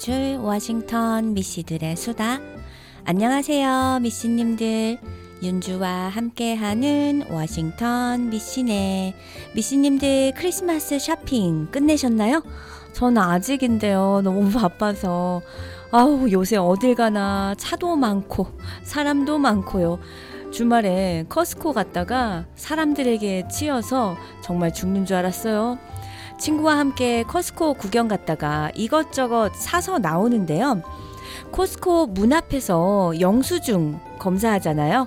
날려줄 워싱턴 미씨들의 수다. 안녕하세요, 미씨님들. 윤주와 함께하는 워싱턴 미씨네. 미씨님들 크리스마스 쇼핑 끝내셨나요? 전 아직인데요. 너무 바빠서. 아우, 요새 어딜 가나 차도 많고, 사람도 많고요. 주말에 커스코 갔다가 사람들에게 치여서 정말 죽는 줄 알았어요. 친구와 함께 커스코 구경 갔다가 이것저것 사서 나오는데요. 코스코 문 앞에서 영수증 검사하잖아요.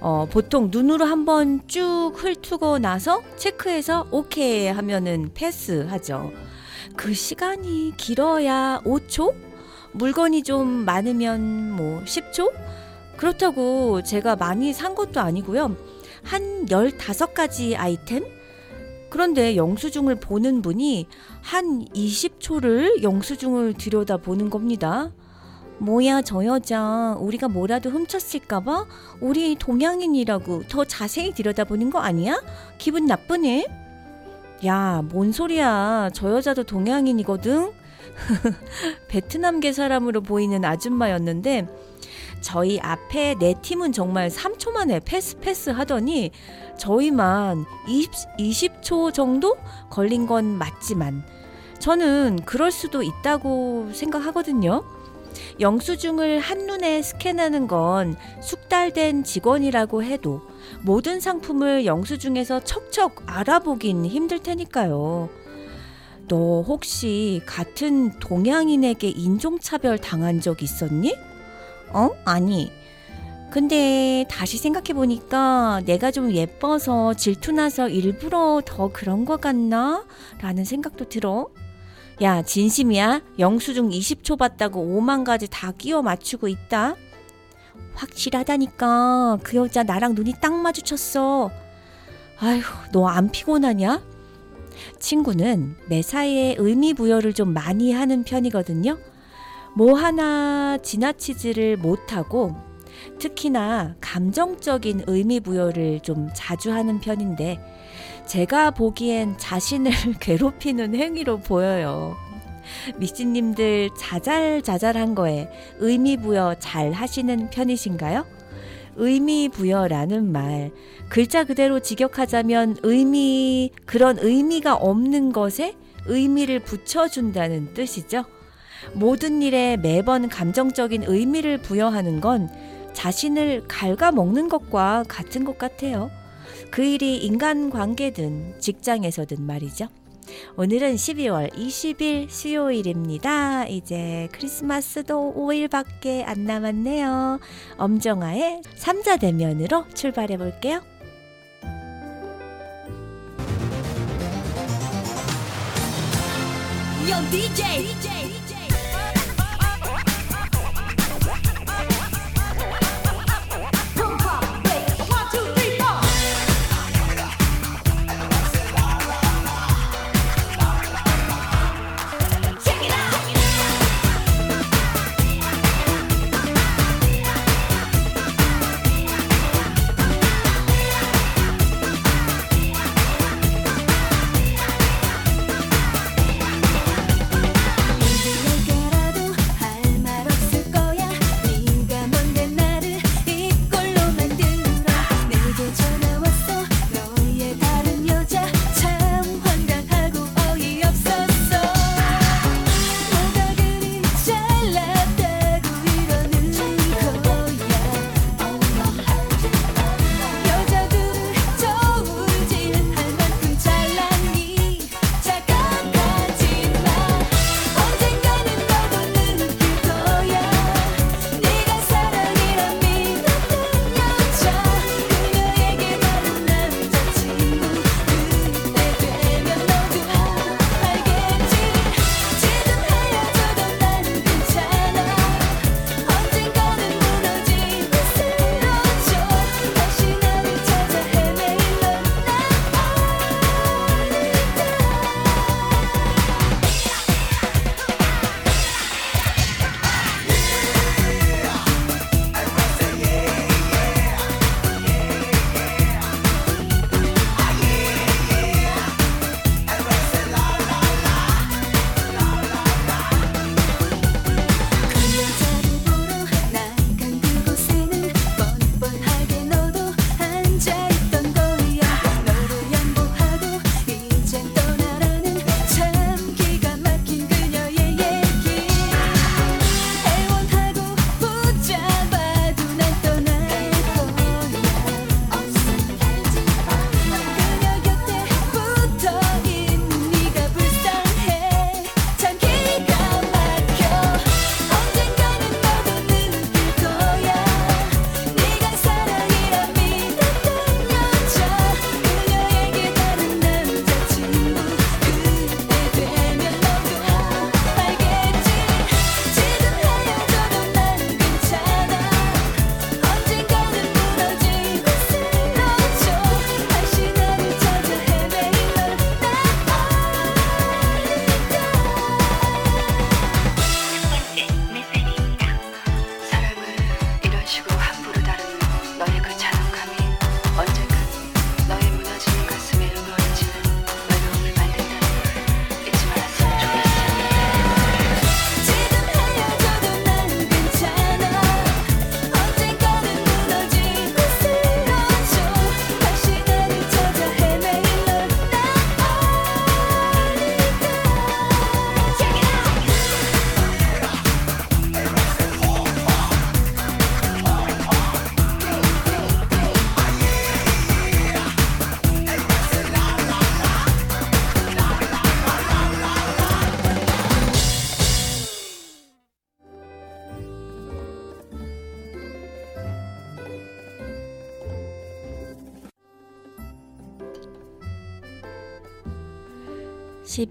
어, 보통 눈으로 한번 쭉 훑고 나서 체크해서 오케이 하면은 패스하죠. 그 시간이 길어야 5초? 물건이 좀 많으면 뭐 10초? 그렇다고 제가 많이 산 것도 아니고요. 한 15가지 아이템? 그런데 영수증을 보는 분이 한 20초를 영수증을 들여다 보는 겁니다. 뭐야, 저 여자, 우리가 뭐라도 훔쳤을까봐? 우리 동양인이라고 더 자세히 들여다보는 거 아니야? 기분 나쁘네? 야, 뭔 소리야. 저 여자도 동양인이거든? 베트남계 사람으로 보이는 아줌마였는데, 저희 앞에 내 팀은 정말 3초 만에 패스 패스 하더니 저희만 20, 20초 정도 걸린 건 맞지만 저는 그럴 수도 있다고 생각하거든요. 영수증을 한눈에 스캔하는 건 숙달된 직원이라고 해도 모든 상품을 영수증에서 척척 알아보긴 힘들 테니까요. 너 혹시 같은 동양인에게 인종차별 당한 적 있었니? 어? 아니. 근데 다시 생각해보니까 내가 좀 예뻐서 질투나서 일부러 더 그런 것 같나? 라는 생각도 들어. 야, 진심이야? 영수증 20초 봤다고 5만 가지 다 끼워 맞추고 있다? 확실하다니까. 그 여자 나랑 눈이 딱 마주쳤어. 아휴, 너 안 피곤하냐? 친구는 매사에 의미 부여를 좀 많이 하는 편이거든요. 뭐 하나 지나치지를 못하고 특히나 감정적인 의미 부여를 좀 자주 하는 편인데 제가 보기엔 자신을 괴롭히는 행위로 보여요. 미씨님들 자잘자잘한 거에 의미 부여 잘 하시는 편이신가요? 의미 부여라는 말 글자 그대로 직역하자면 의미 그런 의미가 없는 것에 의미를 붙여준다는 뜻이죠. 모든 일에 매번 감정적인 의미를 부여하는 건 자신을 갉아먹는 것과 같은 것 같아요. 그 일이 인간 관계든 직장에서든 말이죠. 오늘은 12월 20일 수요일입니다. 이제 크리스마스도 5일밖에 안 남았네요. 엄정아의 삼자대면으로 출발해 볼게요. Yo, DJ. DJ.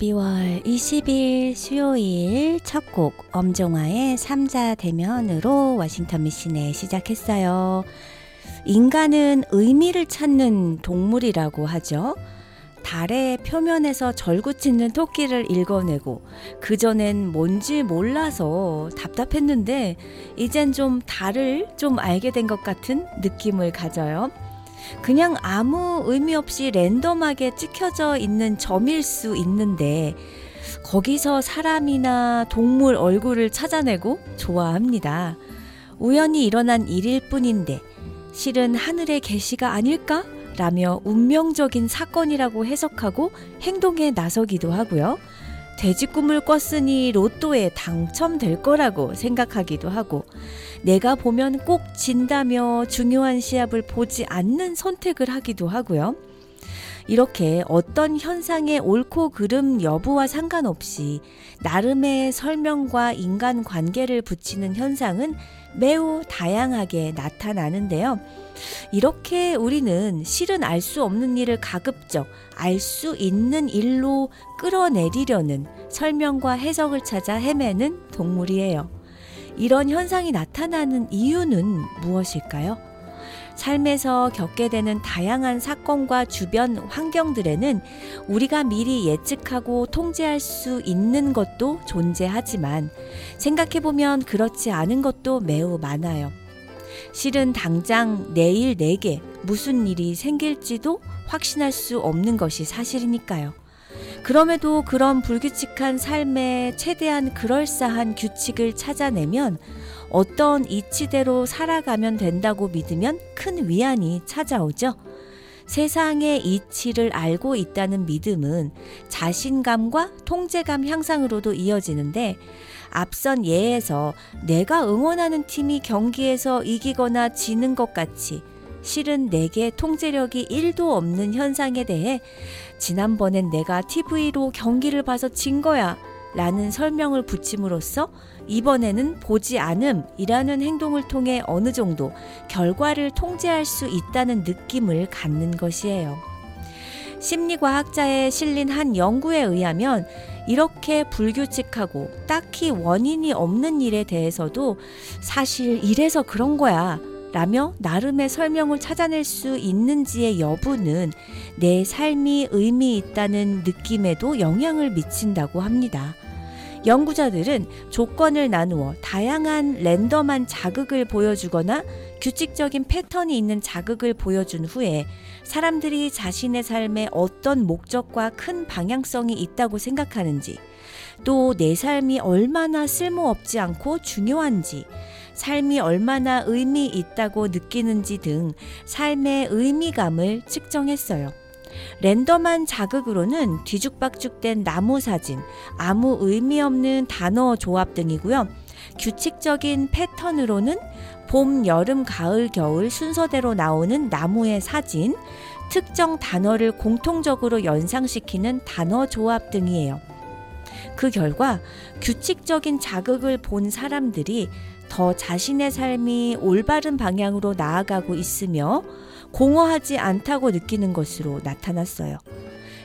12월 20일 수요일 첫 곡 엄종화의 삼자 대면으로 워싱턴 미신에 시작했어요. 인간은 의미를 찾는 동물이라고 하죠. 달의 표면에서 절구짓는 토끼를 읽어내고 그전엔 뭔지 몰라서 답답했는데 이젠 좀 달을 좀 알게 된 것 같은 느낌을 가져요. 그냥 아무 의미 없이 랜덤하게 찍혀져 있는 점일 수 있는데 거기서 사람이나 동물 얼굴을 찾아내고 좋아합니다. 우연히 일어난 일일 뿐인데 실은 하늘의 계시가 아닐까? 라며 운명적인 사건이라고 해석하고 행동에 나서기도 하고요. 돼지 꿈을 꿨으니 로또에 당첨될 거라고 생각하기도 하고 내가 보면 꼭 진다며 중요한 시합을 보지 않는 선택을 하기도 하고요. 이렇게 어떤 현상의 옳고 그름 여부와 상관없이 나름의 설명과 인간 관계를 붙이는 현상은 매우 다양하게 나타나는데요. 이렇게 우리는 실은 알 수 없는 일을 가급적 알 수 있는 일로 끌어내리려는 설명과 해석을 찾아 헤매는 동물이에요. 이런 현상이 나타나는 이유는 무엇일까요? 삶에서 겪게 되는 다양한 사건과 주변 환경들에는 우리가 미리 예측하고 통제할 수 있는 것도 존재하지만 생각해보면 그렇지 않은 것도 매우 많아요. 실은 당장 내일 내게 무슨 일이 생길지도 확신할 수 없는 것이 사실이니까요. 그럼에도 그런 불규칙한 삶에 최대한 그럴싸한 규칙을 찾아내면 어떤 이치대로 살아가면 된다고 믿으면 큰 위안이 찾아오죠. 세상의 이치를 알고 있다는 믿음은 자신감과 통제감 향상으로도 이어지는데 앞선 예에서 내가 응원하는 팀이 경기에서 이기거나 지는 것 같이 실은 내게 통제력이 1도 없는 현상에 대해 지난번엔 내가 TV로 경기를 봐서 진 거야 라는 설명을 붙임으로써 이번에는 보지 않음이라는 행동을 통해 어느 정도 결과를 통제할 수 있다는 느낌을 갖는 것이에요. 심리과학자에 실린 한 연구에 의하면 이렇게 불규칙하고 딱히 원인이 없는 일에 대해서도 사실 이래서 그런 거야. 라며 나름의 설명을 찾아낼 수 있는지의 여부는 내 삶이 의미 있다는 느낌에도 영향을 미친다고 합니다. 연구자들은 조건을 나누어 다양한 랜덤한 자극을 보여주거나 규칙적인 패턴이 있는 자극을 보여준 후에 사람들이 자신의 삶에 어떤 목적과 큰 방향성이 있다고 생각하는지, 또 내 삶이 얼마나 쓸모없지 않고 중요한지, 삶이 얼마나 의미 있다고 느끼는지 등 삶의 의미감을 측정했어요. 랜덤한 자극으로는 뒤죽박죽된 나무 사진, 아무 의미 없는 단어 조합 등이고요. 규칙적인 패턴으로는 봄, 여름, 가을, 겨울 순서대로 나오는 나무의 사진, 특정 단어를 공통적으로 연상시키는 단어 조합 등이에요. 그 결과 규칙적인 자극을 본 사람들이 더 자신의 삶이 올바른 방향으로 나아가고 있으며 공허하지 않다고 느끼는 것으로 나타났어요.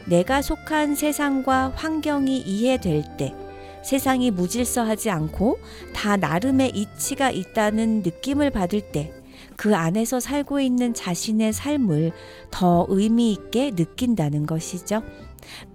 내가 속한 세상과 환경이 이해될 때 세상이 무질서하지 않고 다 나름의 이치가 있다는 느낌을 받을 때 그 안에서 살고 있는 자신의 삶을 더 의미 있게 느낀다는 것이죠.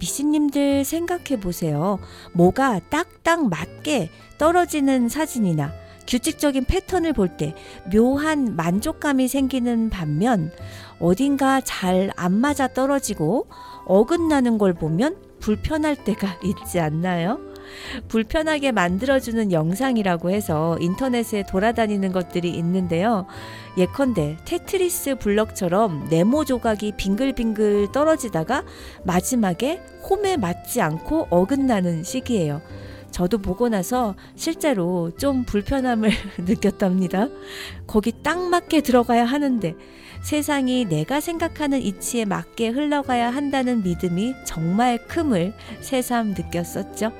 미신님들 생각해 보세요. 뭐가 딱딱 맞게 떨어지는 사진이나 규칙적인 패턴을 볼 때 묘한 만족감이 생기는 반면 어딘가 잘 안 맞아 떨어지고 어긋나는 걸 보면 불편할 때가 있지 않나요? 불편하게 만들어주는 영상이라고 해서 인터넷에 돌아다니는 것들이 있는데요. 예컨대 테트리스 블럭처럼 네모 조각이 빙글빙글 떨어지다가 마지막에 홈에 맞지 않고 어긋나는 시기예요. 저도 보고 나서 실제로 좀 불편함을 느꼈답니다. 거기 딱 맞게 들어가야 하는데 세상이 내가 생각하는 이치에 맞게 흘러가야 한다는 믿음이 정말 큼을 새삼 느꼈었죠.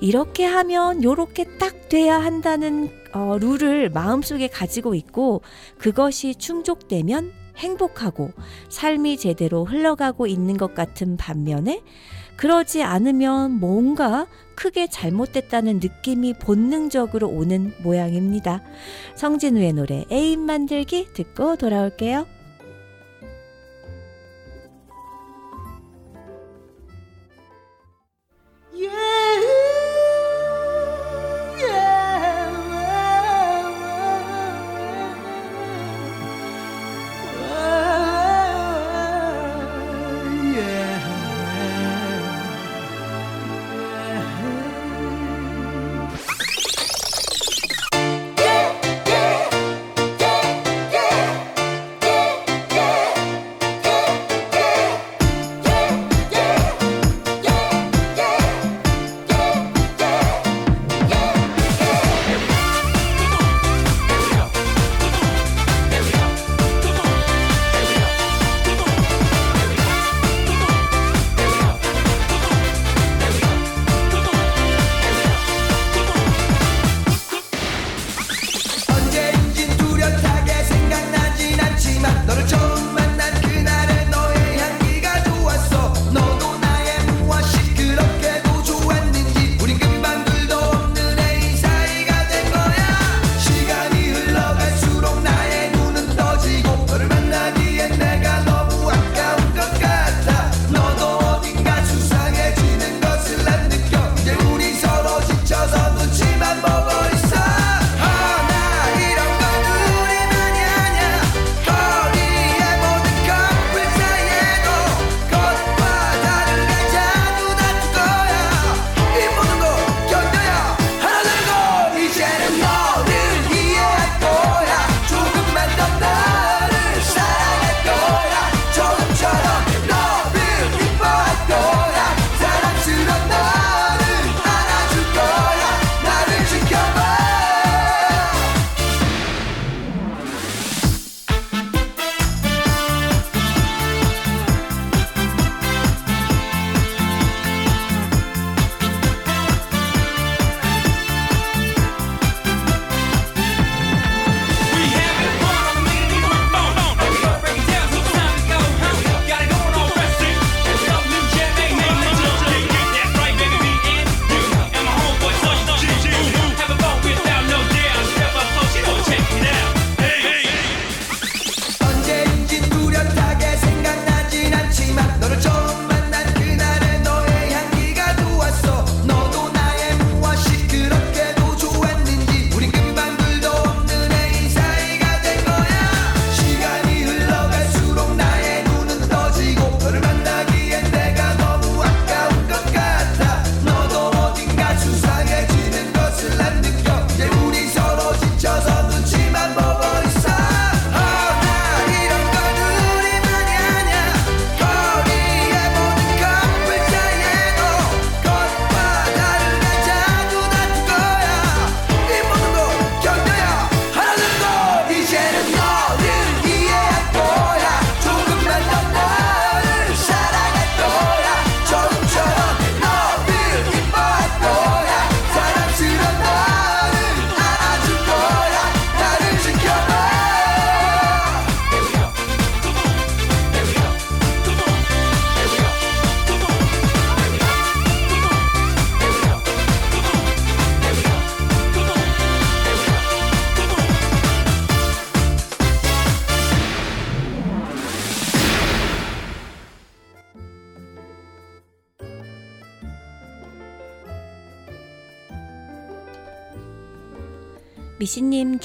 이렇게 하면 요렇게 딱 돼야 한다는 어, 룰을 마음속에 가지고 있고 그것이 충족되면 행복하고 삶이 제대로 흘러가고 있는 것 같은 반면에 그러지 않으면 뭔가 크게 잘못됐다는 느낌이 본능적으로 오는 모양입니다. 성진우의 노래 애인 만들기 듣고 돌아올게요. 언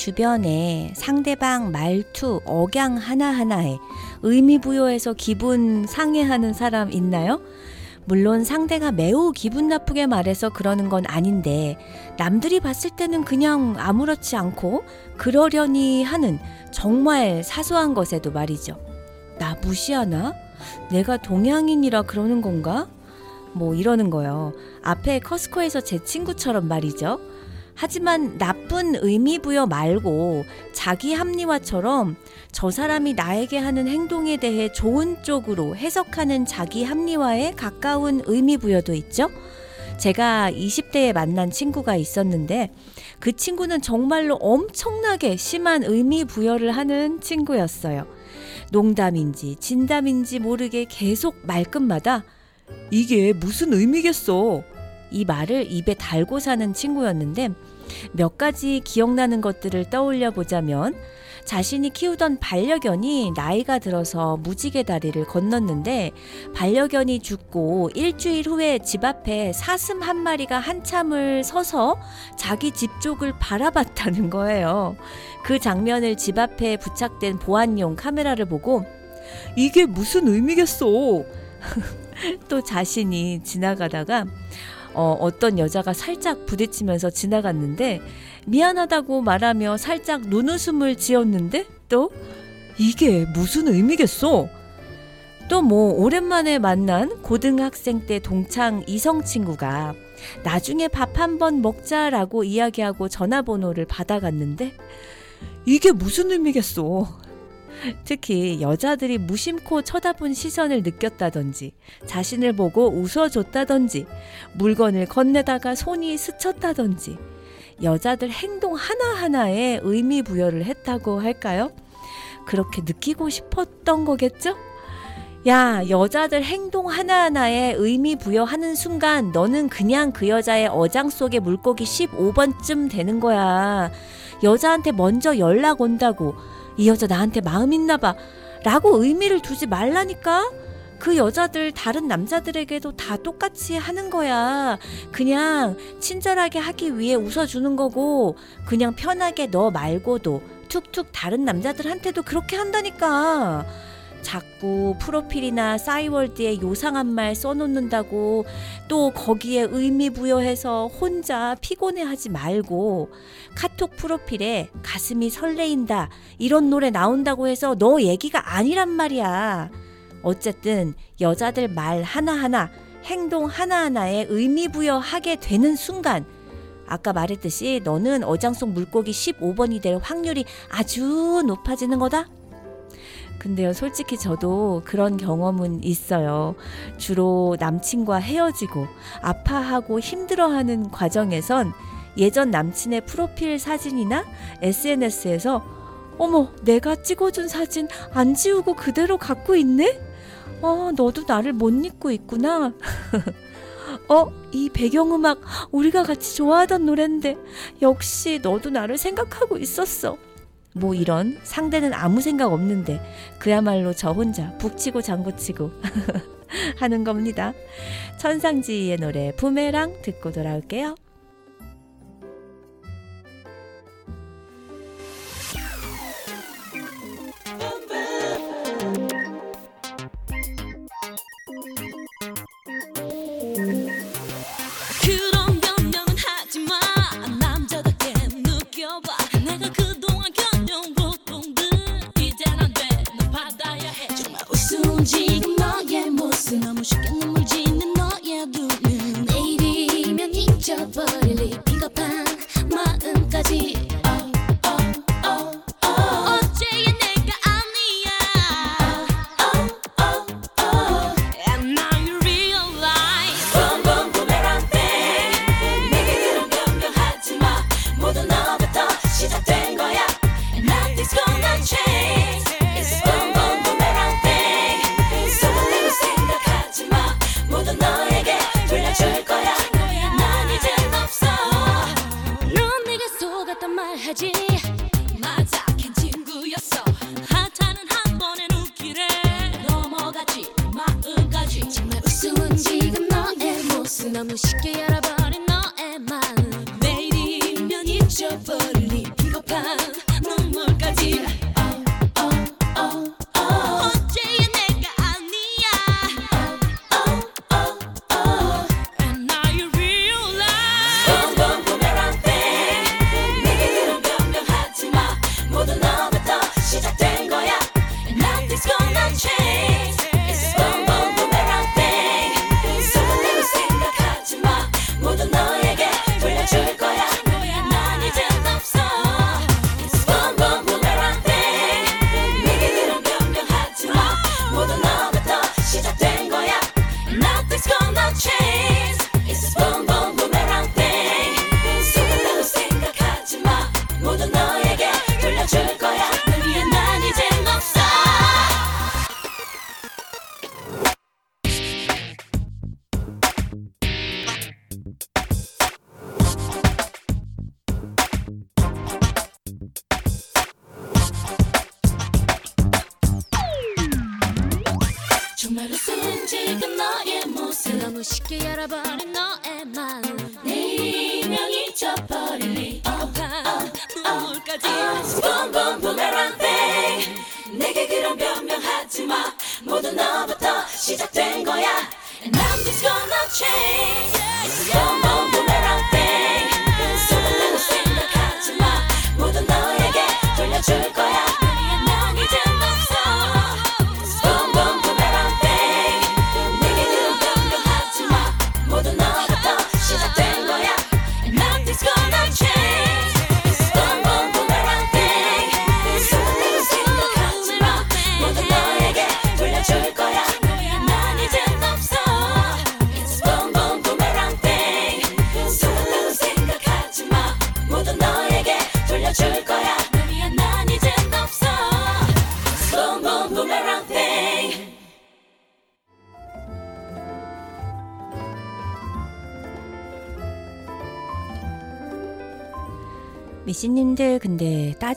주변에 상대방 말투, 억양 하나하나에 의미 부여해서 기분 상해하는 사람 있나요? 물론 상대가 매우 기분 나쁘게 말해서 그러는 건 아닌데 남들이 봤을 때는 그냥 아무렇지 않고 그러려니 하는 정말 사소한 것에도 말이죠. 나 무시하나? 내가 동양인이라 그러는 건가? 뭐 이러는 거요. 앞에 커스코에서 제 친구처럼 말이죠. 하지만 나쁜 의미 부여 말고 자기 합리화처럼 저 사람이 나에게 하는 행동에 대해 좋은 쪽으로 해석하는 자기 합리화에 가까운 의미 부여도 있죠. 제가 20대에 만난 친구가 있었는데 그 친구는 정말로 엄청나게 심한 의미 부여를 하는 친구였어요. 농담인지 진담인지 모르게 계속 말끝마다 이게 무슨 의미겠어? 이 말을 입에 달고 사는 친구였는데 몇 가지 기억나는 것들을 떠올려 보자면 자신이 키우던 반려견이 나이가 들어서 무지개 다리를 건넜는데 반려견이 죽고 일주일 후에 집 앞에 사슴 한 마리가 한참을 서서 자기 집 쪽을 바라봤다는 거예요. 그 장면을 집 앞에 부착된 보안용 카메라를 보고 이게 무슨 의미겠어? 또 자신이 지나가다가 어, 어떤 여자가 살짝 부딪히면서 지나갔는데 미안하다고 말하며 살짝 눈웃음을 지었는데 또 이게 무슨 의미겠어? 또 뭐 오랜만에 만난 고등학생 때 동창 이성 친구가 나중에 밥 한 번 먹자라고 이야기하고 전화번호를 받아갔는데 이게 무슨 의미겠어? 특히 여자들이 무심코 쳐다본 시선을 느꼈다든지 자신을 보고 웃어줬다든지 물건을 건네다가 손이 스쳤다든지 여자들 행동 하나하나에 의미 부여를 했다고 할까요? 그렇게 느끼고 싶었던 거겠죠? 야, 여자들 행동 하나하나에 의미 부여하는 순간 너는 그냥 그 여자의 어장 속의 물고기 15번쯤 되는 거야. 여자한테 먼저 연락 온다고 이 여자 나한테 마음 있나 봐. 라고 의미를 두지 말라니까? 그 여자들 다른 남자들에게도 다 똑같이 하는 거야. 그냥 친절하게 하기 위해 웃어주는 거고, 그냥 편하게 너 말고도 툭툭 다른 남자들한테도 그렇게 한다니까. 자꾸 프로필이나 싸이월드에 요상한 말 써놓는다고 또 거기에 의미 부여해서 혼자 피곤해하지 말고 카톡 프로필에 가슴이 설레인다 이런 노래 나온다고 해서 너 얘기가 아니란 말이야. 어쨌든 여자들 말 하나하나 행동 하나하나에 의미 부여하게 되는 순간 아까 말했듯이 너는 어장 속 물고기 15번이 될 확률이 아주 높아지는 거다. 근데요, 솔직히 저도 그런 경험은 있어요. 주로 남친과 헤어지고 아파하고 힘들어하는 과정에선 예전 남친의 프로필 사진이나 SNS에서 어머, 내가 찍어준 사진 안 지우고 그대로 갖고 있네? 어, 너도 나를 못 잊고 있구나. 어, 이 배경음악 우리가 같이 좋아하던 노랜데 역시 너도 나를 생각하고 있었어. 뭐 이런 상대는 아무 생각 없는데 그야말로 저 혼자 북치고 장구치고 하는 겁니다. 천상지의 노래 부메랑 듣고 돌아올게요.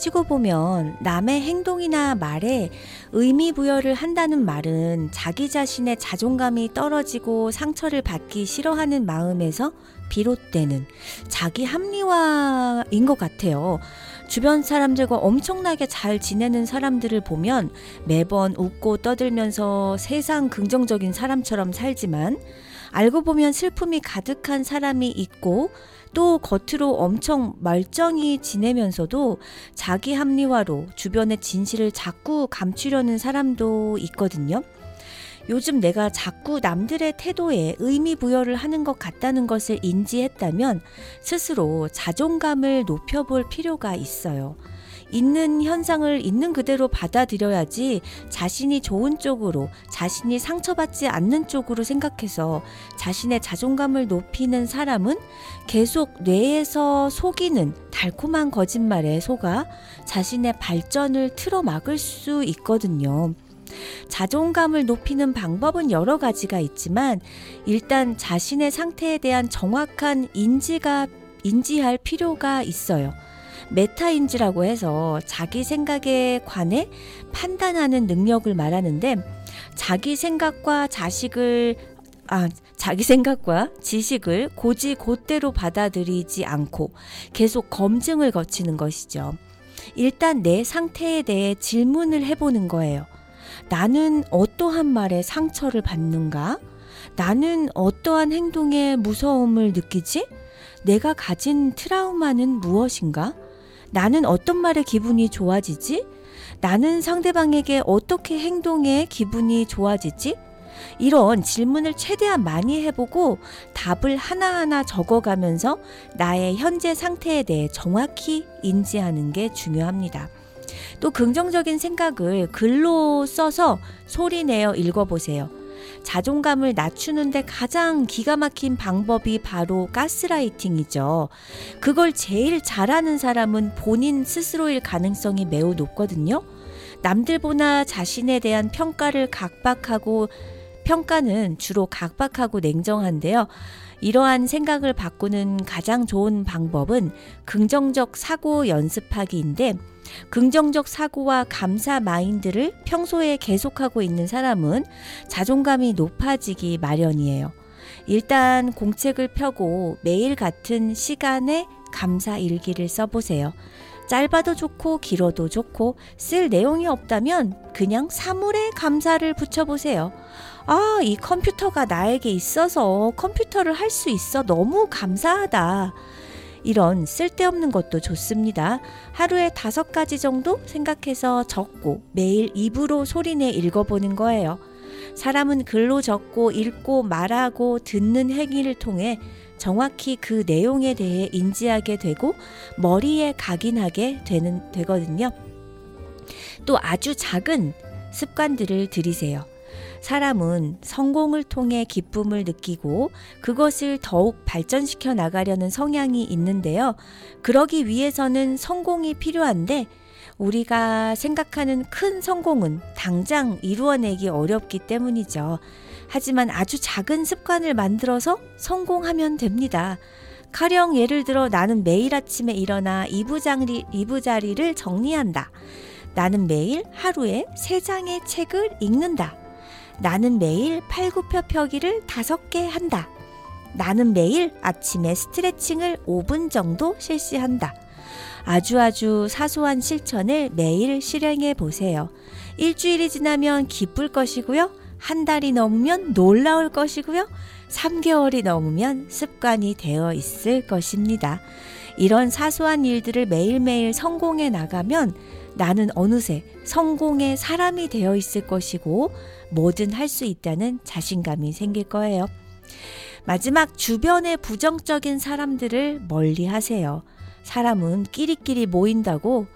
따지고 보면 남의 행동이나 말에 의미 부여를 한다는 말은 자기 자신의 자존감이 떨어지고 상처를 받기 싫어하는 마음에서 비롯되는 자기 합리화인 것 같아요. 주변 사람들과 엄청나게 잘 지내는 사람들을 보면 매번 웃고 떠들면서 세상 긍정적인 사람처럼 살지만 알고 보면 슬픔이 가득한 사람이 있고 또 겉으로 엄청 멀쩡히 지내면서도 자기 합리화로 주변의 진실을 자꾸 감추려는 사람도 있거든요. 요즘 내가 자꾸 남들의 태도에 의미 부여를 하는 것 같다는 것을 인지했다면 스스로 자존감을 높여볼 필요가 있어요. 있는 현상을 있는 그대로 받아들여야지 자신이 좋은 쪽으로, 자신이 상처받지 않는 쪽으로 생각해서 자신의 자존감을 높이는 사람은 계속 뇌에서 속이는 달콤한 거짓말에 속아 자신의 발전을 틀어막을 수 있거든요. 자존감을 높이는 방법은 여러 가지가 있지만 일단 자신의 상태에 대한 정확한 인지가 인지할 필요가 있어요. 메타인지라고 해서 자기 생각에 관해 판단하는 능력을 말하는데 자기 생각과 자식을 아, 자기 생각과 지식을 고지 곧대로 받아들이지 않고 계속 검증을 거치는 것이죠. 일단 내 상태에 대해 질문을 해보는 거예요. 나는 어떠한 말에 상처를 받는가? 나는 어떠한 행동에 무서움을 느끼지? 내가 가진 트라우마는 무엇인가? 나는 어떤 말에 기분이 좋아지지? 나는 상대방에게 어떻게 행동해 기분이 좋아지지? 이런 질문을 최대한 많이 해보고 답을 하나하나 적어가면서 나의 현재 상태에 대해 정확히 인지하는 게 중요합니다. 또 긍정적인 생각을 글로 써서 소리 내어 읽어보세요. 자존감을 낮추는데 가장 기가 막힌 방법이 바로 가스라이팅이죠. 그걸 제일 잘하는 사람은 본인 스스로일 가능성이 매우 높거든요. 남들보다 자신에 대한 평가를 각박하고 평가는 주로 각박하고 냉정한데요. 이러한 생각을 바꾸는 가장 좋은 방법은 긍정적 사고 연습하기인데 긍정적 사고와 감사 마인드를 평소에 계속하고 있는 사람은 자존감이 높아지기 마련이에요. 일단 공책을 펴고 매일 같은 시간에 감사 일기를 써보세요. 짧아도 좋고 길어도 좋고 쓸 내용이 없다면 그냥 사물에 감사를 붙여보세요. 아, 이 컴퓨터가 나에게 있어서 컴퓨터를 할 수 있어 너무 감사하다. 이런 쓸데없는 것도 좋습니다. 하루에 다섯 가지 정도 생각해서 적고 매일 입으로 소리내 읽어보는 거예요. 사람은 글로 적고 읽고 말하고 듣는 행위를 통해 정확히 그 내용에 대해 인지하게 되고 머리에 각인하게 되는 되거든요. 또 아주 작은 습관들을 들이세요. 사람은 성공을 통해 기쁨을 느끼고 그것을 더욱 발전시켜 나가려는 성향이 있는데요. 그러기 위해서는 성공이 필요한데 우리가 생각하는 큰 성공은 당장 이루어내기 어렵기 때문이죠. 하지만 아주 작은 습관을 만들어서 성공하면 됩니다. 가령 예를 들어 나는 매일 아침에 일어나 이부자리, 이부자리를 정리한다. 나는 매일 하루에 세 장의 책을 읽는다. 나는 매일 팔굽혀 펴기를 다섯 개 한다. 나는 매일 아침에 스트레칭을 5분 정도 실시한다. 아주 아주 사소한 실천을 매일 실행해 보세요. 일주일이 지나면 기쁠 것이고요. 한 달이 넘으면 놀라울 것이고요. 3개월이 넘으면 습관이 되어 있을 것입니다. 이런 사소한 일들을 매일매일 성공해 나가면 나는 어느새 성공의 사람이 되어 있을 것이고 뭐든 할 수 있다는 자신감이 생길 거예요. 마지막 주변의 부정적인 사람들을 멀리 하세요. 사람은 끼리끼리 모인다고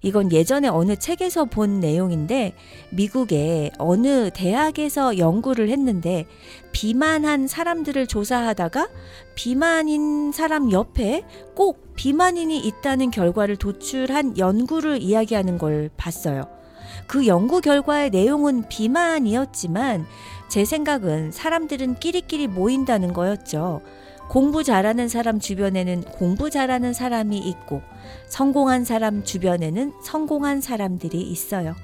이건 예전에 어느 책에서 본 내용인데 미국의 어느 대학에서 연구를 했는데 비만한 사람들을 조사하다가 비만인 사람 옆에 꼭 비만인이 있다는 결과를 도출한 연구를 이야기하는 걸 봤어요. 그 연구 결과의 내용은 비만이었지만 제 생각은 사람들은 끼리끼리 모인다는 거였죠. 공부 잘하는 사람 주변에는 공부 잘하는 사람이 있고 성공한 사람 주변에는 성공한 사람들이 있어요.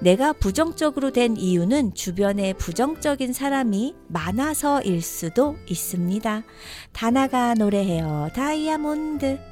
내가 부정적으로 된 이유는 주변에 부정적인 사람이 많아서일 수도 있습니다. 다나가 노래해요. 다이아몬드.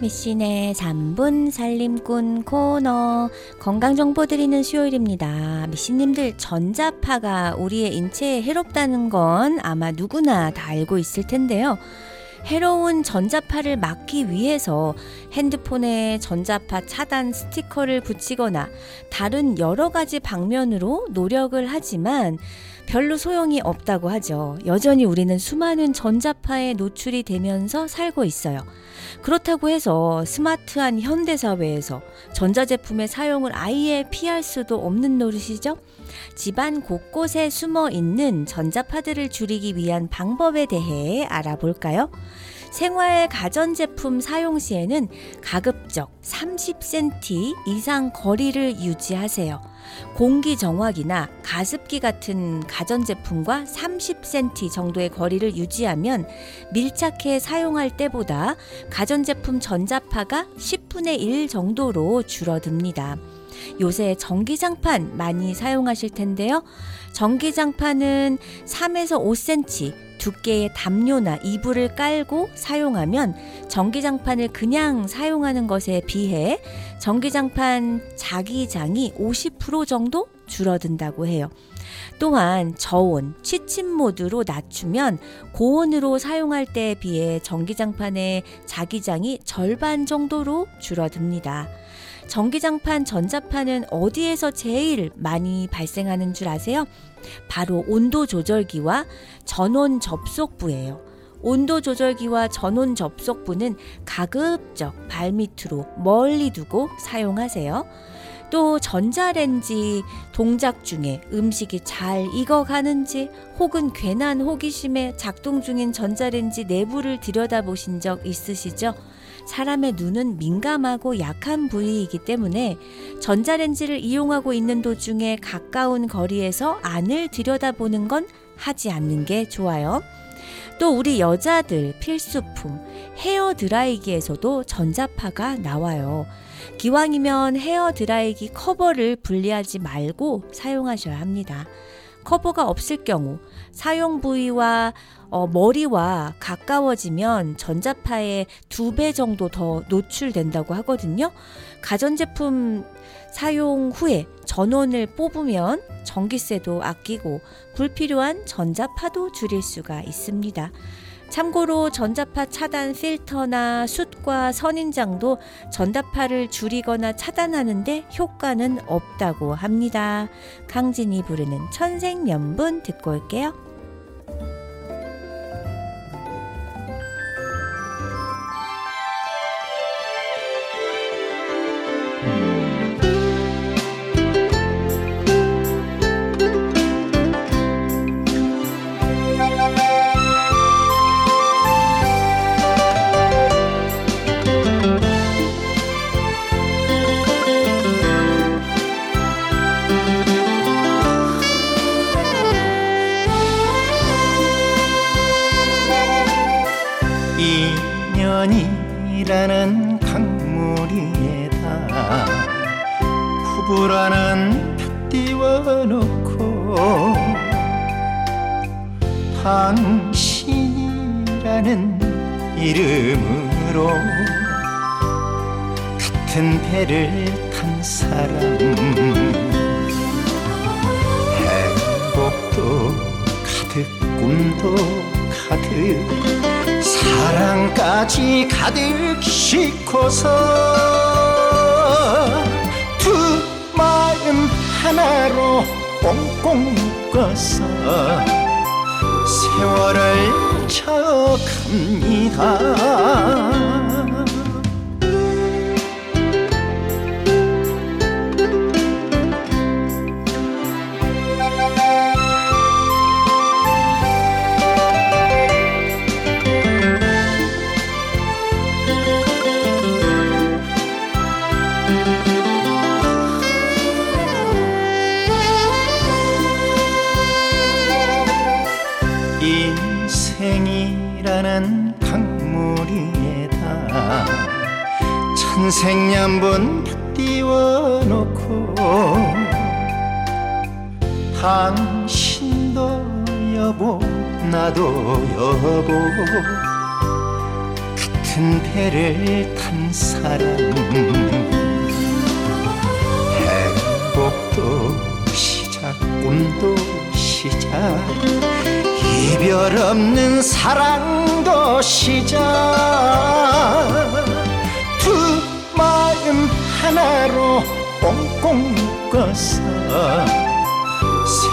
미신의 3분 살림꾼 코너 건강 정보 드리는 수요일입니다. 미신님들 전자파가 우리의 인체에 해롭다는 건 아마 누구나 다 알고 있을 텐데요. 해로운 전자파를 막기 위해서 핸드폰에 전자파 차단 스티커를 붙이거나 다른 여러 가지 방면으로 노력을 하지만 별로 소용이 없다고 하죠. 여전히 우리는 수많은 전자파에 노출이 되면서 살고 있어요. 그렇다고 해서 스마트한 현대 사회에서 전자제품의 사용을 아예 피할 수도 없는 노릇이죠. 집안 곳곳에 숨어 있는 전자파들을 줄이기 위한 방법에 대해 알아볼까요? 생활 가전제품 사용 시에는 가급적 30cm 이상 거리를 유지하세요. 공기 정화기나 가습기 같은 가전제품과 30cm 정도의 거리를 유지하면 밀착해 사용할 때보다 가전제품 전자파가 10분의 1 정도로 줄어듭니다. 요새 전기장판 많이 사용하실 텐데요. 전기장판은 3에서 5cm 두께의 담요나 이불을 깔고 사용하면 전기장판을 그냥 사용하는 것에 비해 전기장판 자기장이 50% 정도 줄어든다고 해요. 또한 저온, 취침 모드로 낮추면 고온으로 사용할 때에 비해 전기장판의 자기장이 절반 정도로 줄어듭니다. 전기장판, 전자파는 어디에서 제일 많이 발생하는 줄 아세요? 바로 온도 조절기와 전원 접속부예요. 온도 조절기와 전원 접속부는 가급적 발밑으로 멀리 두고 사용하세요. 또 전자레인지 동작 중에 음식이 잘 익어가는지 혹은 괜한 호기심에 작동 중인 전자레인지 내부를 들여다보신 적 있으시죠? 사람의 눈은 민감하고 약한 부위이기 때문에 전자레인지를 이용하고 있는 도중에 가까운 거리에서 안을 들여다보는 건 하지 않는 게 좋아요. 또 우리 여자들 필수품 헤어 드라이기에서도 전자파가 나와요. 기왕이면 헤어 드라이기 커버를 분리하지 말고 사용하셔야 합니다. 커버가 없을 경우 사용 부위와 어, 머리와 가까워지면 전자파에 두배 정도 더 노출된다고 하거든요. 가전제품 사용 후에 전원을 뽑으면 전기세도 아끼고 불필요한 전자파도 줄일 수가 있습니다. 참고로 전자파 차단 필터나 숯과 선인장도 전자파를 줄이거나 차단하는데 효과는 없다고 합니다. 강진이 부르는 천생연분 듣고 올게요. 싣고서 두 마음 하나로 꽁꽁 묶어서 세월을 쳐갑니다 당신도 여보 나도 여보. 같은 배를 탄 사람 행복도 시작 꿈도 시작 이별 없는 사랑도 시작. 두 마음 하나로 꽁꽁 묶어서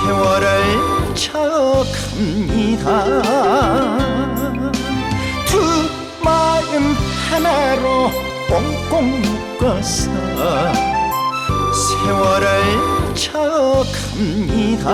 세월을 쳐갑니다. 두 마음 하나로 꽁꽁 묶어서 세월을 쳐갑니다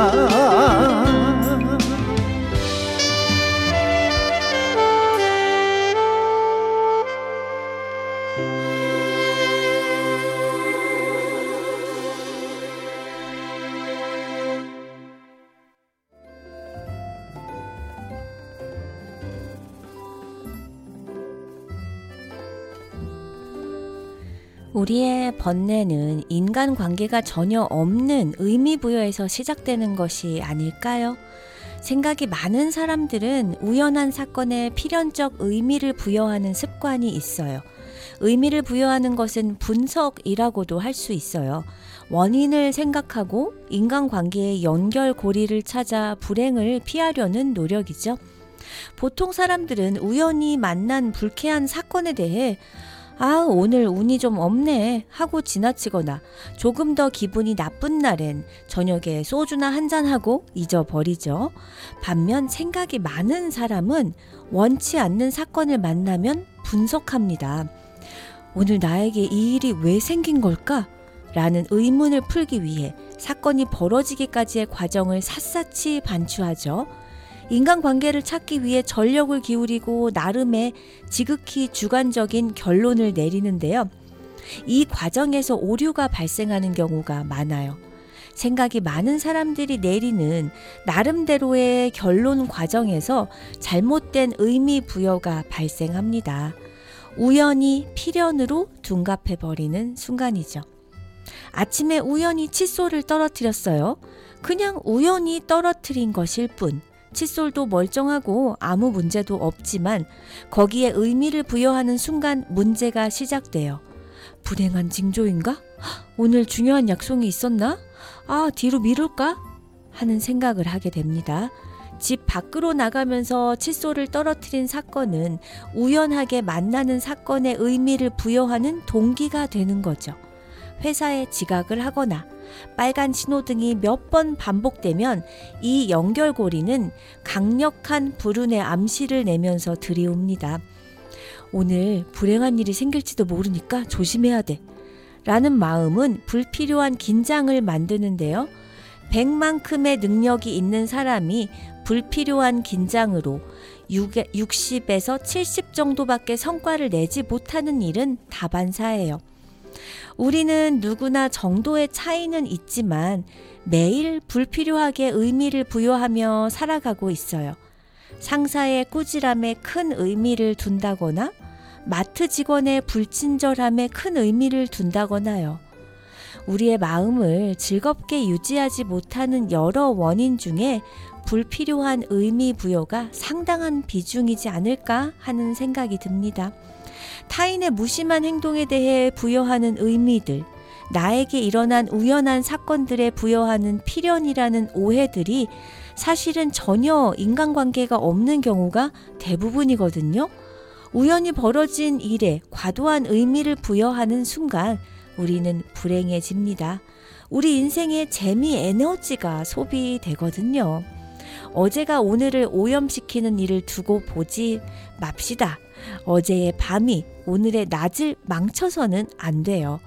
우리의 번뇌는 인간 관계가 전혀 없는 의미 부여에서 시작되는 것이 아닐까요? 생각이 많은 사람들은 우연한 사건에 필연적 의미를 부여하는 습관이 있어요. 의미를 부여하는 것은 분석이라고도 할 수 있어요. 원인을 생각하고 인간관계의 연결고리를 찾아 불행을 피하려는 노력이죠. 보통 사람들은 우연히 만난 불쾌한 사건에 대해 아, 오늘 운이 좀 없네 하고 지나치거나 조금 더 기분이 나쁜 날엔 저녁에 소주나 한잔하고 잊어버리죠. 반면 생각이 많은 사람은 원치 않는 사건을 만나면 분석합니다. 오늘 나에게 이 일이 왜 생긴 걸까? 라는 의문을 풀기 위해 사건이 벌어지기까지의 과정을 샅샅이 반추하죠. 인간관계를 찾기 위해 전력을 기울이고 나름의 지극히 주관적인 결론을 내리는데요. 이 과정에서 오류가 발생하는 경우가 많아요. 생각이 많은 사람들이 내리는 나름대로의 결론 과정에서 잘못된 의미 부여가 발생합니다. 우연히 필연으로 둔갑해버리는 순간이죠. 아침에 우연히 칫솔을 떨어뜨렸어요. 그냥 우연히 떨어뜨린 것일 뿐. 칫솔도 멀쩡하고 아무 문제도 없지만 거기에 의미를 부여하는 순간 문제가 시작돼요. 불행한 징조인가? 오늘 중요한 약속이 있었나? 아, 뒤로 미룰까? 하는 생각을 하게 됩니다. 집 밖으로 나가면서 칫솔을 떨어뜨린 사건은 우연하게 만나는 사건의 의미를 부여하는 동기가 되는 거죠. 회사에 지각을 하거나 빨간 신호등이 몇 번 반복되면 이 연결고리는 강력한 불운의 암시를 내면서 들이옵니다. 오늘 불행한 일이 생길지도 모르니까 조심해야 돼. 라는 마음은 불필요한 긴장을 만드는데요. 100만큼의 능력이 있는 사람이 불필요한 긴장으로 60에서 70 정도밖에 성과를 내지 못하는 일은 다반사예요. 우리는 누구나 정도의 차이는 있지만 매일 불필요하게 의미를 부여하며 살아가고 있어요. 상사의 꾸지람에 큰 의미를 둔다거나 마트 직원의 불친절함에 큰 의미를 둔다거나요. 우리의 마음을 즐겁게 유지하지 못하는 여러 원인 중에 불필요한 의미 부여가 상당한 비중이지 않을까 하는 생각이 듭니다. 타인의 무심한 행동에 대해 부여하는 의미들, 나에게 일어난 우연한 사건들에 부여하는 필연이라는 오해들이 사실은 전혀 인간관계가 없는 경우가 대부분이거든요. 우연히 벌어진 일에 과도한 의미를 부여하는 순간 우리는 불행해집니다. 우리 인생의 재미 에너지가 소비되거든요. 어제가 오늘을 오염시키는 일을 두고 보지 맙시다. 어제의 밤이 오늘의 낮을 망쳐서는 안 돼요.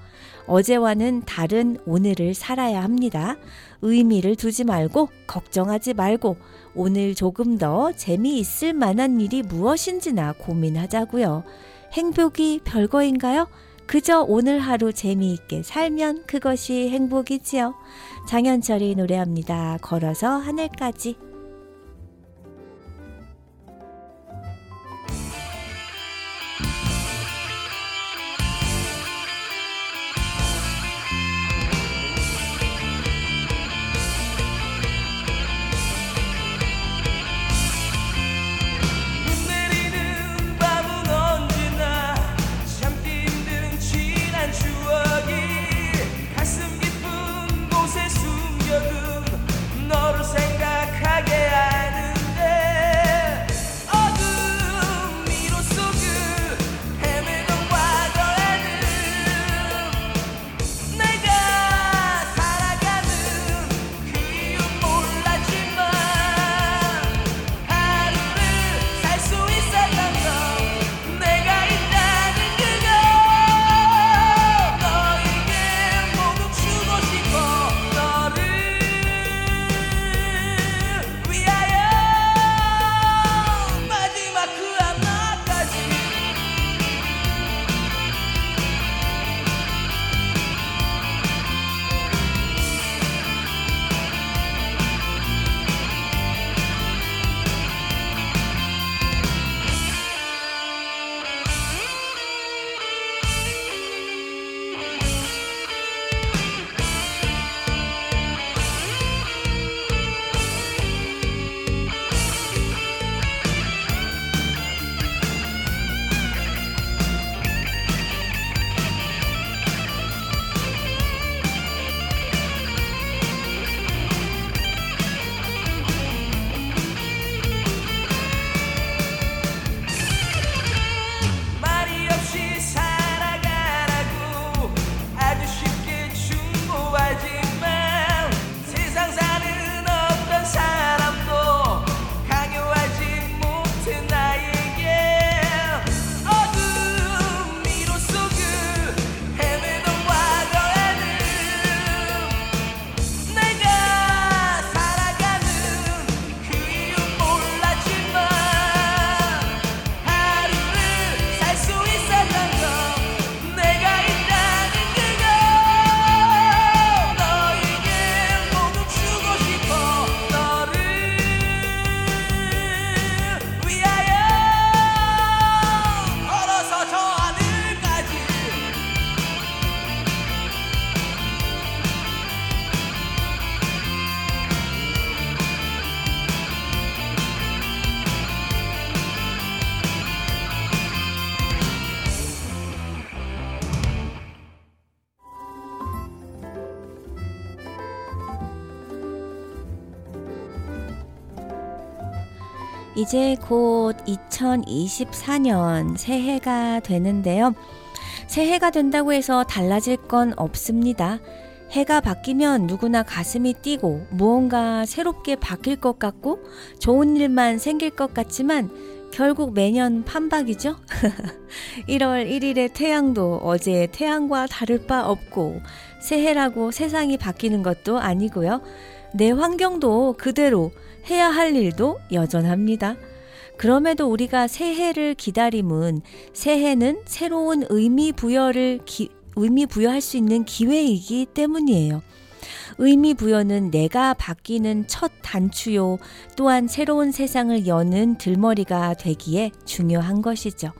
어제와는 다른 오늘을 살아야 합니다. 의미를 두지 말고 걱정하지 말고 오늘 조금 더 재미있을 만한 일이 무엇인지나 고민하자고요. 행복이 별거인가요? 그저 오늘 하루 재미있게 살면 그것이 행복이지요. 장현철이 노래합니다. 걸어서 하늘까지. 이제 곧 2024년 새해가 되는데요. 새해가 된다고 해서 달라질 건 없습니다. 해가 바뀌면 누구나 가슴이 뛰고 무언가 새롭게 바뀔 것 같고 좋은 일만 생길 것 같지만 결국 매년 판박이죠. 1월 1일의 태양도 어제의 태양과 다를 바 없고 새해라고 세상이 바뀌는 것도 아니고요. 내 환경도 그대로 해야 할 일도 여전합니다. 그럼에도 우리가 새해를 기다림은 새해는 새로운 의미 부여를 기, 의미 부여할 수 있는 기회이기 때문이에요. 의미 부여는 내가 바뀌는 첫 단추요 또한 새로운 세상을 여는 들머리가 되기에 중요한 것이죠.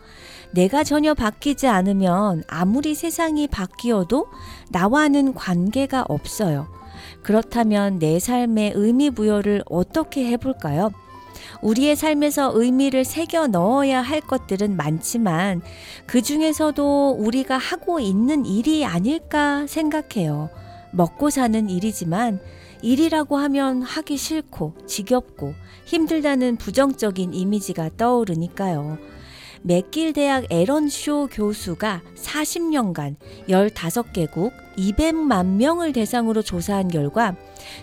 내가 전혀 바뀌지 않으면 아무리 세상이 바뀌어도 나와는 관계가 없어요. 그렇다면 내 삶의 의미 부여를 어떻게 해볼까요? 우리의 삶에서 의미를 새겨 넣어야 할 것들은 많지만 그 중에서도 우리가 하고 있는 일이 아닐까 생각해요. 먹고 사는 일이지만 일이라고 하면 하기 싫고 지겹고 힘들다는 부정적인 이미지가 떠오르니까요. 맥길 대학 에런 쇼 교수가 40년간 15개국 200만 명을 대상으로 조사한 결과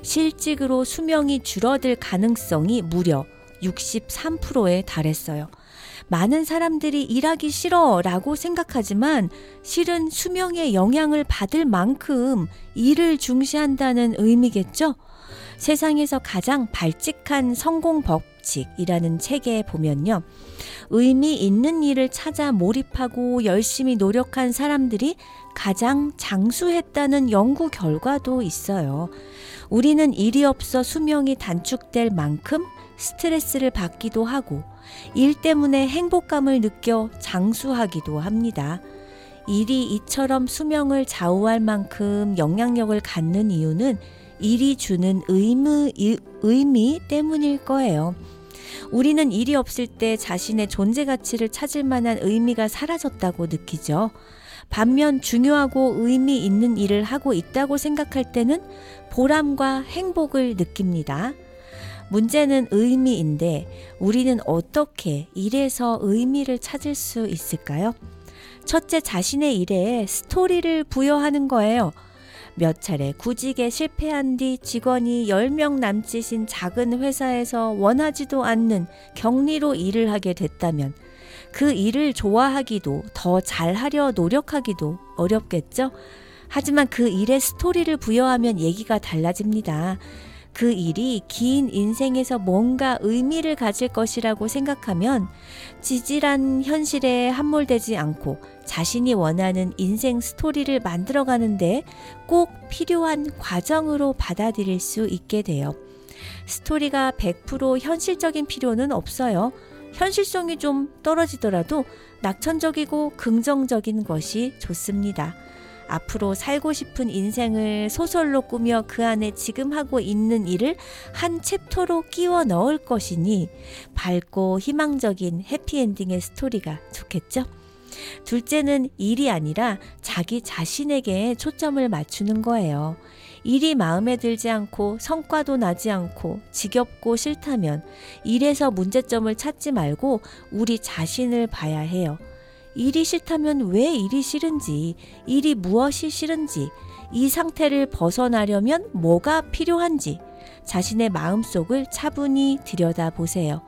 실직으로 수명이 줄어들 가능성이 무려 63%에 달했어요. 많은 사람들이 일하기 싫어 라고 생각하지만 실은 수명에 영향을 받을 만큼 일을 중시한다는 의미겠죠? 세상에서 가장 발칙한 성공 법 칙이라는 책에 보면요. 의미 있는 일을 찾아 몰입하고 열심히 노력한 사람들이 가장 장수했다는 연구 결과도 있어요. 우리는 일이 없어 수명이 단축될 만큼 스트레스를 받기도 하고 일 때문에 행복감을 느껴 장수하기도 합니다. 일이 이처럼 수명을 좌우할 만큼 영향력을 갖는 이유는 일이 주는 의무, 이- 의미 때문일 거예요. 우리는 일이 없을 때 자신의 존재 가치를 찾을 만한 의미가 사라졌다고 느끼죠. 반면 중요하고 의미 있는 일을 하고 있다고 생각할 때는 보람과 행복을 느낍니다. 문제는 의미인데 우리는 어떻게 일에서 의미를 찾을 수 있을까요? 첫째 자신의 일에 스토리를 부여하는 거예요. 몇 차례 구직에 실패한 뒤 직원이 10명 남짓인 작은 회사에서 원하지도 않는 격리로 일을 하게 됐다면 그 일을 좋아하기도 더 잘하려 노력하기도 어렵겠죠? 하지만 그 일에 스토리를 부여하면 얘기가 달라집니다. 그 일이 긴 인생에서 뭔가 의미를 가질 것이라고 생각하면 지질한 현실에 함몰되지 않고 자신이 원하는 인생 스토리를 만들어가는데 꼭 필요한 과정으로 받아들일 수 있게 돼요. 스토리가 100% 현실적인 필요는 없어요. 현실성이 좀 떨어지더라도 낙천적이고 긍정적인 것이 좋습니다. 앞으로 살고 싶은 인생을 소설로 꾸며 그 안에 지금 하고 있는 일을 한 챕터로 끼워 넣을 것이니 밝고 희망적인 해피엔딩의 스토리가 좋겠죠? 둘째는 일이 아니라 자기 자신에게 초점을 맞추는 거예요. 일이 마음에 들지 않고 성과도 나지 않고 지겹고 싫다면 일에서 문제점을 찾지 말고 우리 자신을 봐야 해요. 일이 싫다면 왜 일이 싫은지, 일이 무엇이 싫은지, 이 상태를 벗어나려면 뭐가 필요한지 자신의 마음속을 차분히 들여다보세요.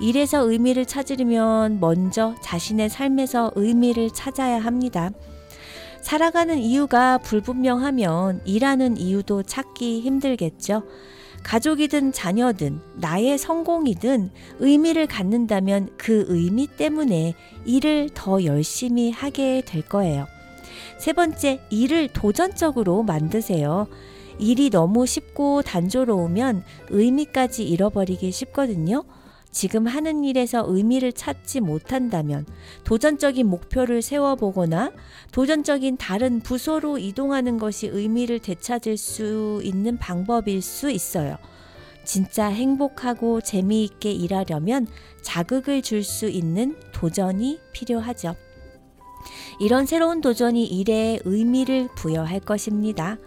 일에서 의미를 찾으려면 먼저 자신의 삶에서 의미를 찾아야 합니다. 살아가는 이유가 불분명하면 일하는 이유도 찾기 힘들겠죠. 가족이든 자녀든 나의 성공이든 의미를 갖는다면 그 의미 때문에 일을 더 열심히 하게 될 거예요. 세 번째, 일을 도전적으로 만드세요. 일이 너무 쉽고 단조로우면 의미까지 잃어버리기 쉽거든요. 지금 하는 일에서 의미를 찾지 못한다면 도전적인 목표를 세워보거나 도전적인 다른 부서로 이동하는 것이 의미를 되찾을 수 있는 방법일 수 있어요. 진짜 행복하고 재미있게 일하려면 자극을 줄 수 있는 도전이 필요하죠. 이런 새로운 도전이 일에 의미를 부여할 것입니다.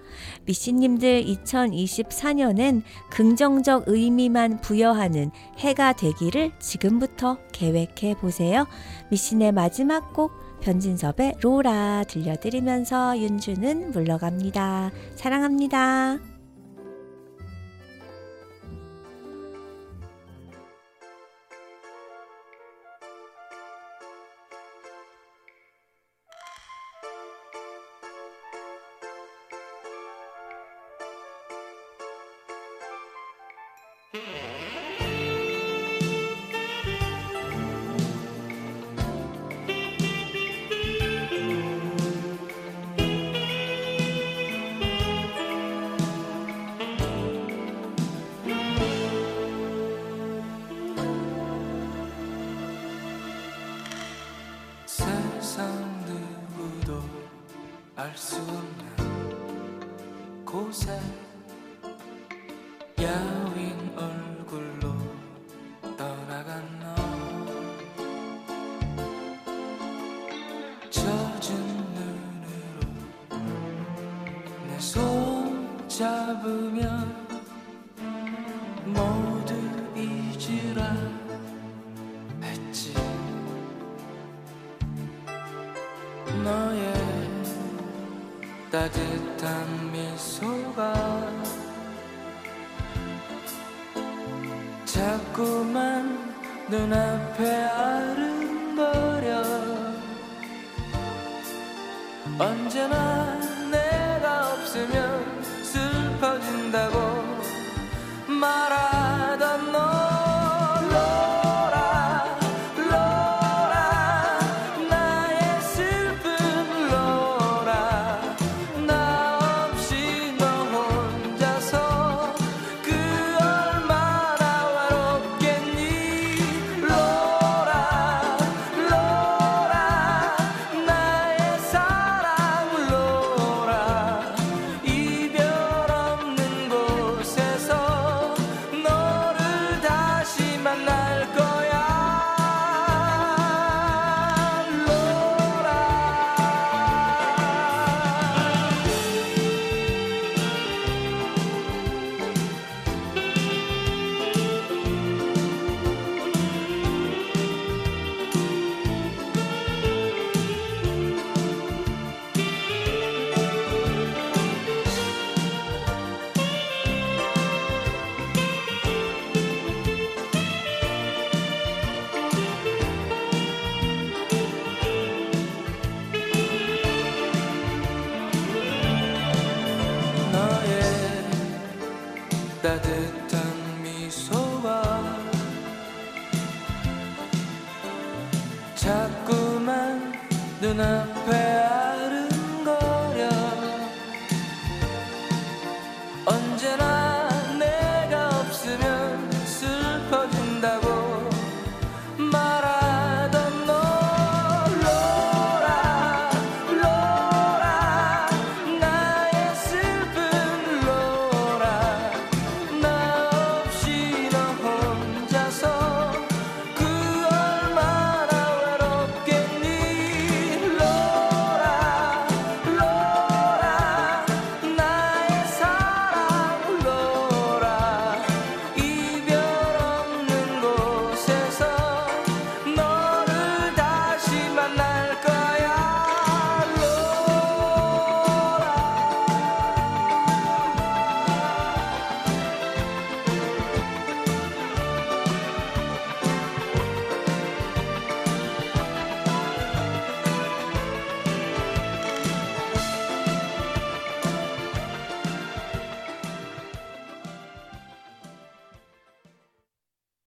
미씨님들 2024년엔 긍정적 의미만 부여하는 해가 되기를 지금부터 계획해 보세요. 미신의 마지막 곡 변진섭의 로라 들려드리면서 윤주는 물러갑니다. 사랑합니다. 알 수 없는 곳에 야